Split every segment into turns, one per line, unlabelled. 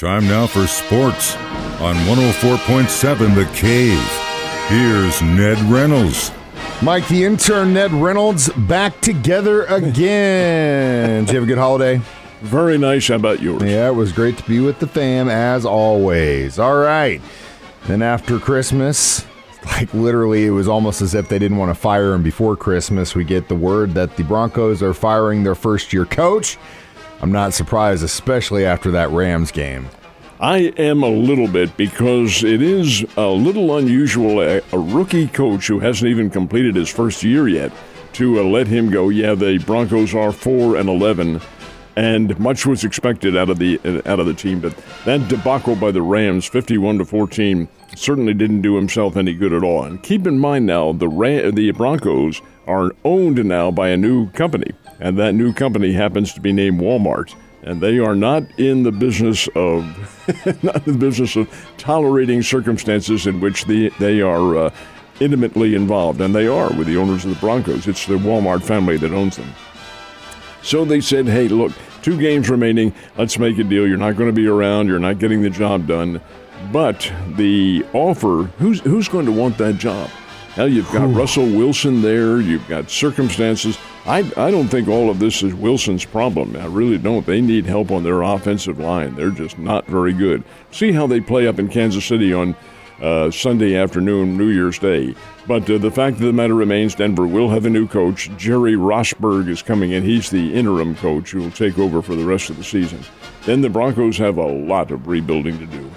Time now for sports on 104.7 The Cave. Here's Ned Reynolds.
Mike, the intern, Ned Reynolds, back together again. Did you have a good holiday?
Very nice. How about yours?
Yeah, it was great to be with the fam as always. All right. Then after Christmas, like literally, it was almost as if they didn't want to fire him before Christmas. We get the word that the Broncos are firing their first year coach. I'm not surprised, especially after that Rams game.
I am a little bit because it is a little unusual. A, a rookie coach who hasn't even completed his first year yet to uh, let him go. Yeah, the Broncos are four and eleven, and much was expected out of the uh, out of the team. But that debacle by the Rams, fifty-one to fourteen, certainly didn't do himself any good at all. And keep in mind now, the the Broncos are owned now by a new company, and that new company happens to be named Walmart and they are not in the business of not in the business of tolerating circumstances in which the, they are uh, intimately involved, and they are with the owners of the Broncos. It's the Walmart family that owns them. So they said, "Hey, look, two games remaining. Let's make a deal. You're not going to be around. You're not getting the job done." But the offer, who's who's going to want that job? Hell, you've got Russell Wilson there. You've got circumstances. I, I don't think all of this is Wilson's problem. I really don't. They need help on their offensive line. They're just not very good. See how they play up in Kansas City on uh, Sunday afternoon, New Year's Day. But uh, the fact of the matter remains Denver will have a new coach. Jerry Rosburg is coming in. He's the interim coach who will take over for the rest of the season. Then the Broncos have a lot of rebuilding to do.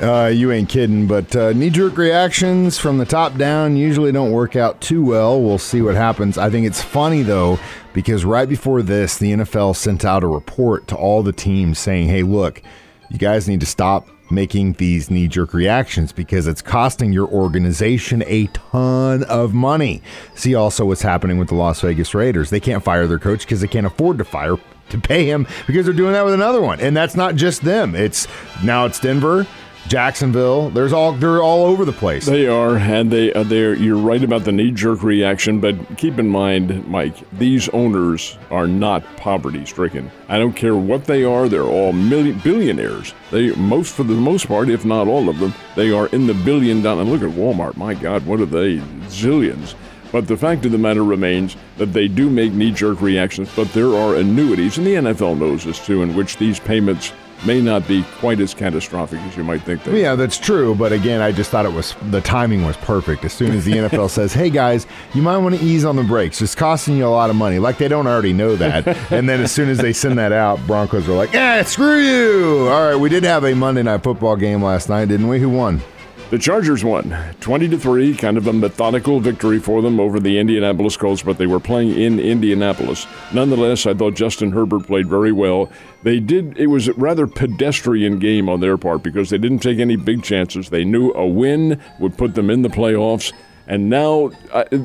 Uh, you ain't kidding, but uh, knee jerk reactions from the top down usually don't work out too well. We'll see what happens. I think it's funny, though, because right before this, the NFL sent out a report to all the teams saying, hey, look, you guys need to stop making these knee jerk reactions because it's costing your organization a ton of money. See also what's happening with the Las Vegas Raiders. They can't fire their coach because they can't afford to fire to pay him because they're doing that with another one. And that's not just them. It's now it's Denver. Jacksonville. There's all they're all over the place.
They are, and they uh, are there. You're right about the knee-jerk reaction, but keep in mind, Mike, these owners are not poverty-stricken. I don't care what they are; they're all million billionaires. They most, for the most part, if not all of them, they are in the billion dollar. Look at Walmart. My God, what are they? Zillions. But the fact of the matter remains that they do make knee jerk reactions, but there are annuities, and the NFL knows this too, in which these payments may not be quite as catastrophic as you might think. They
yeah, that's true. But again, I just thought it was the timing was perfect. As soon as the NFL says, "Hey guys, you might want to ease on the brakes. It's costing you a lot of money," like they don't already know that. and then as soon as they send that out, Broncos are like, "Yeah, screw you!" All right, we did have a Monday night football game last night, didn't we? Who won?
The Chargers won 20 to 3, kind of a methodical victory for them over the Indianapolis Colts, but they were playing in Indianapolis. Nonetheless, I thought Justin Herbert played very well. They did it was a rather pedestrian game on their part because they didn't take any big chances. They knew a win would put them in the playoffs. And now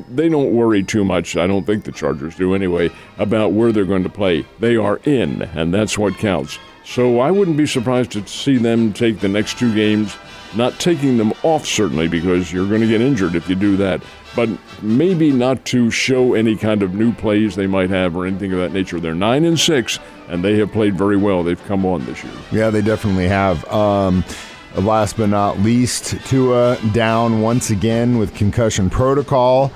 they don't worry too much, I don't think the Chargers do anyway, about where they're going to play. They are in, and that's what counts. So I wouldn't be surprised to see them take the next two games not taking them off, certainly, because you're going to get injured if you do that, but maybe not to show any kind of new plays they might have or anything of that nature. They're 9 and 6, and they have played very well. They've come on this year.
Yeah, they definitely have. Um, last but not least, Tua down once again with concussion protocol.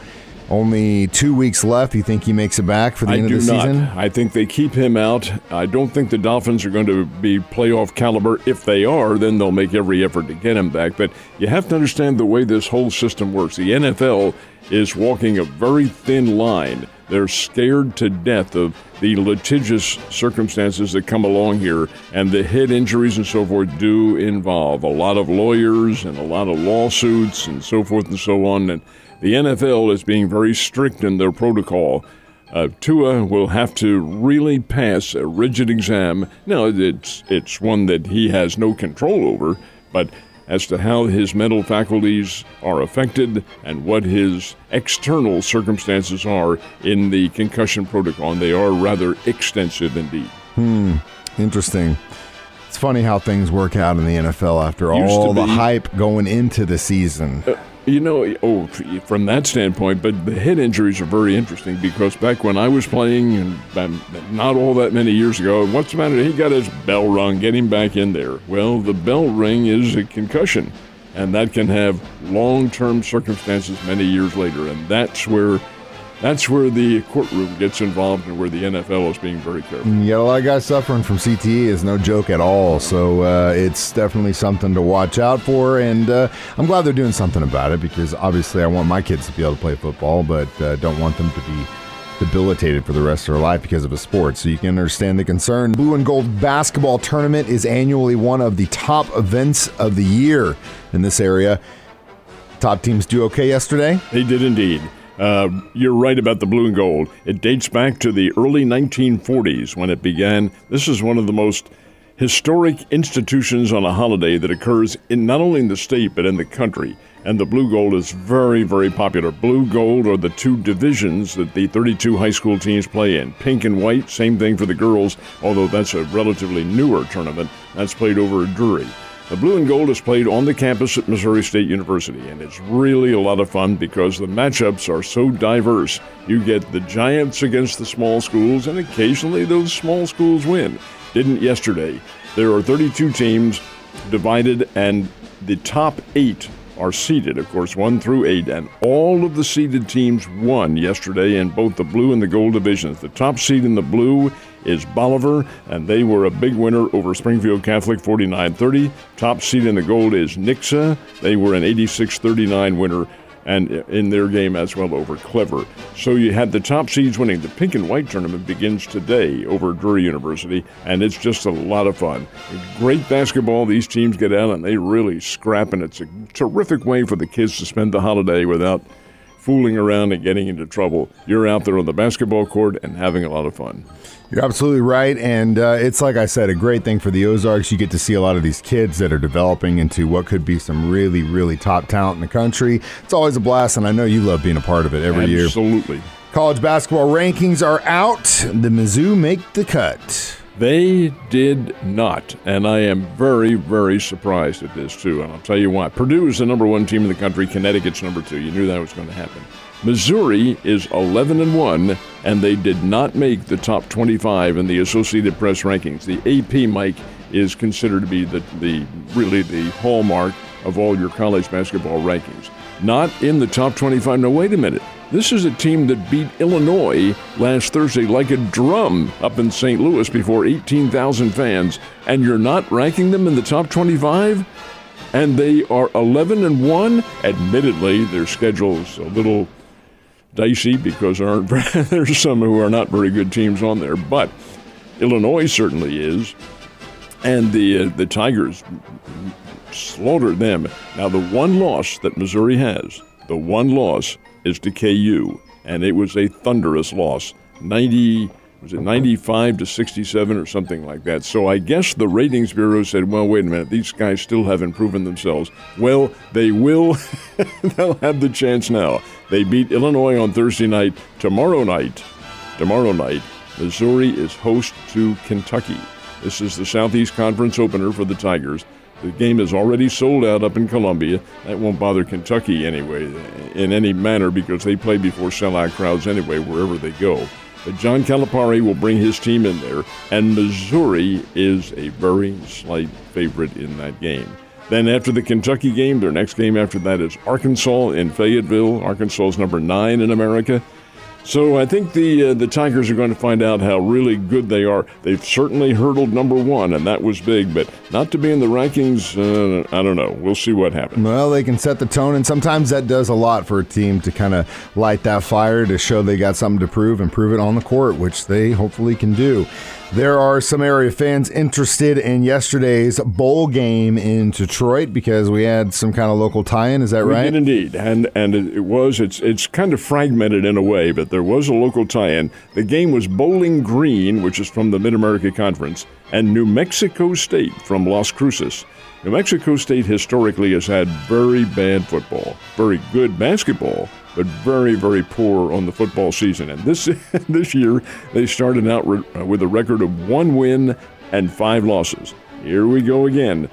Only two weeks left. You think he makes it back for the
I
end of the
not.
season?
I think they keep him out. I don't think the Dolphins are going to be playoff caliber. If they are, then they'll make every effort to get him back. But you have to understand the way this whole system works. The NFL is walking a very thin line. They're scared to death of the litigious circumstances that come along here, and the head injuries and so forth do involve a lot of lawyers and a lot of lawsuits and so forth and so on. And the NFL is being very strict in their protocol. Uh, Tua will have to really pass a rigid exam. Now, it's it's one that he has no control over, but as to how his mental faculties are affected and what his external circumstances are in the concussion protocol, and they are rather extensive indeed.
Hmm. Interesting. It's funny how things work out in the NFL after all the hype going into the season.
Uh, you know, oh, from that standpoint, but the head injuries are very interesting because back when I was playing, and not all that many years ago, what's the matter? He got his bell rung, get him back in there. Well, the bell ring is a concussion, and that can have long term circumstances many years later, and that's where that's where the courtroom gets involved and where the NFL is being very careful.
You got a lot of guys suffering from CTE is no joke at all. So uh, it's definitely something to watch out for. And uh, I'm glad they're doing something about it because obviously I want my kids to be able to play football, but uh, don't want them to be debilitated for the rest of their life because of a sport. So you can understand the concern. Blue and Gold Basketball Tournament is annually one of the top events of the year in this area. Top teams do okay yesterday.
They did indeed. Uh, you're right about the blue and gold. It dates back to the early 1940s when it began. This is one of the most historic institutions on a holiday that occurs in not only in the state but in the country. And the blue gold is very, very popular. Blue gold are the two divisions that the 32 high school teams play in. Pink and white, same thing for the girls, although that's a relatively newer tournament. That's played over at Drury. The blue and gold is played on the campus at Missouri State University, and it's really a lot of fun because the matchups are so diverse. You get the giants against the small schools, and occasionally those small schools win. Didn't yesterday. There are 32 teams divided, and the top eight are seeded, of course, one through eight, and all of the seeded teams won yesterday in both the blue and the gold divisions. The top seed in the blue is Bolivar, and they were a big winner over Springfield Catholic 49 30. Top seed in the gold is Nixa. They were an 86 39 winner and in their game as well over Clever. So you had the top seeds winning. The pink and white tournament begins today over Drury University, and it's just a lot of fun. Great basketball. These teams get out and they really scrap, and it's a terrific way for the kids to spend the holiday without fooling around and getting into trouble. You're out there on the basketball court and having a lot of fun.
You're absolutely right. And uh, it's like I said, a great thing for the Ozarks. You get to see a lot of these kids that are developing into what could be some really, really top talent in the country. It's always a blast, and I know you love being a part of it every
Absolutely.
year.
Absolutely.
College basketball rankings are out. The Mizzou make the cut.
They did not, and I am very, very surprised at this too. And I'll tell you why. Purdue is the number one team in the country. Connecticut's number two. You knew that was going to happen. Missouri is 11 and 1 and they did not make the top 25 in the Associated Press rankings. The AP Mike is considered to be the, the really the hallmark of all your college basketball rankings. Not in the top 25. No, wait a minute. This is a team that beat Illinois last Thursday like a drum up in St. Louis before 18,000 fans, and you're not ranking them in the top 25? And they are 11 and 1. Admittedly, their schedule's a little dicey because there there's some who are not very good teams on there, but Illinois certainly is, and the uh, the Tigers slaughtered them. Now the one loss that Missouri has, the one loss is to KU, and it was a thunderous loss, ninety. Was it 95 to 67 or something like that? So I guess the ratings bureau said, well, wait a minute, these guys still haven't proven themselves. Well, they will. They'll have the chance now. They beat Illinois on Thursday night. Tomorrow night, tomorrow night, Missouri is host to Kentucky. This is the Southeast Conference opener for the Tigers. The game is already sold out up in Columbia. That won't bother Kentucky anyway, in any manner, because they play before sellout crowds anyway, wherever they go. But John Calipari will bring his team in there, and Missouri is a very slight favorite in that game. Then after the Kentucky game, their next game after that is Arkansas in Fayetteville. Arkansas is number nine in America. So I think the uh, the Tigers are going to find out how really good they are. They've certainly hurdled number one, and that was big, but not to be in the rankings. Uh, I don't know. We'll see what happens.
Well, they can set the tone, and sometimes that does a lot for a team to kind of light that fire to show they got something to prove and prove it on the court, which they hopefully can do. There are some area fans interested in yesterday's bowl game in Detroit because we had some kind of local tie-in. Is that
we
right?
did indeed, and and it was it's it's kind of fragmented in a way, but there was a local tie-in. The game was Bowling Green, which is from the Mid America Conference, and New Mexico State from Las Cruces. New Mexico State historically has had very bad football, very good basketball, but very, very poor on the football season. And this this year, they started out re- uh, with a record of one win and five losses. Here we go again.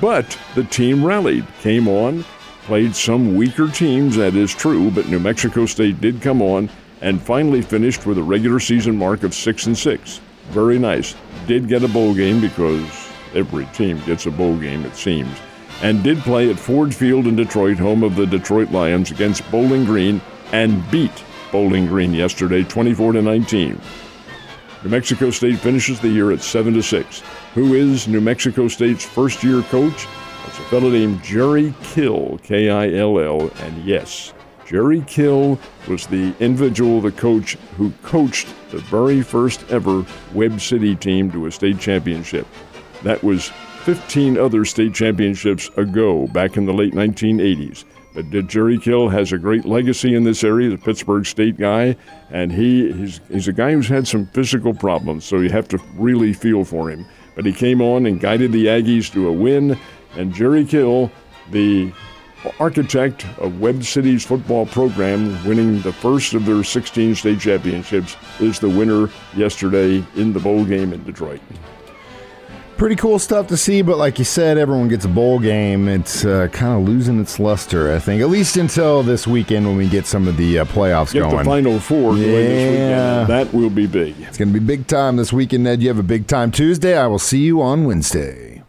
But the team rallied, came on, played some weaker teams, that is true, but New Mexico State did come on and finally finished with a regular season mark of 6 and 6. Very nice. Did get a bowl game because every team gets a bowl game, it seems. And did play at Ford Field in Detroit, home of the Detroit Lions, against Bowling Green, and beat Bowling Green yesterday, 24 to 19. New Mexico State finishes the year at 7 to 6. Who is New Mexico State's first year coach? It's a fellow named Jerry Kill, K I L L, and yes, Jerry Kill was the individual, the coach, who coached the very first ever Webb City team to a state championship. That was 15 other state championships ago, back in the late 1980s. But Jerry Kill has a great legacy in this area. He's a Pittsburg State guy, and he he's, he's a guy who's had some physical problems, so you have to really feel for him. But he came on and guided the Aggies to a win, and Jerry Kill, the architect of Webb City's football program, winning the first of their 16 state championships, is the winner yesterday in the bowl game in Detroit
pretty cool stuff to see. But like you said, everyone gets a bowl game. It's uh, kind of losing its luster, I think, at least until this weekend when we get some of the uh, playoffs
get
going.
the Final Four yeah. this weekend. That will be big.
It's going to be big time this weekend, Ned. You have a big time Tuesday. I will see you on Wednesday.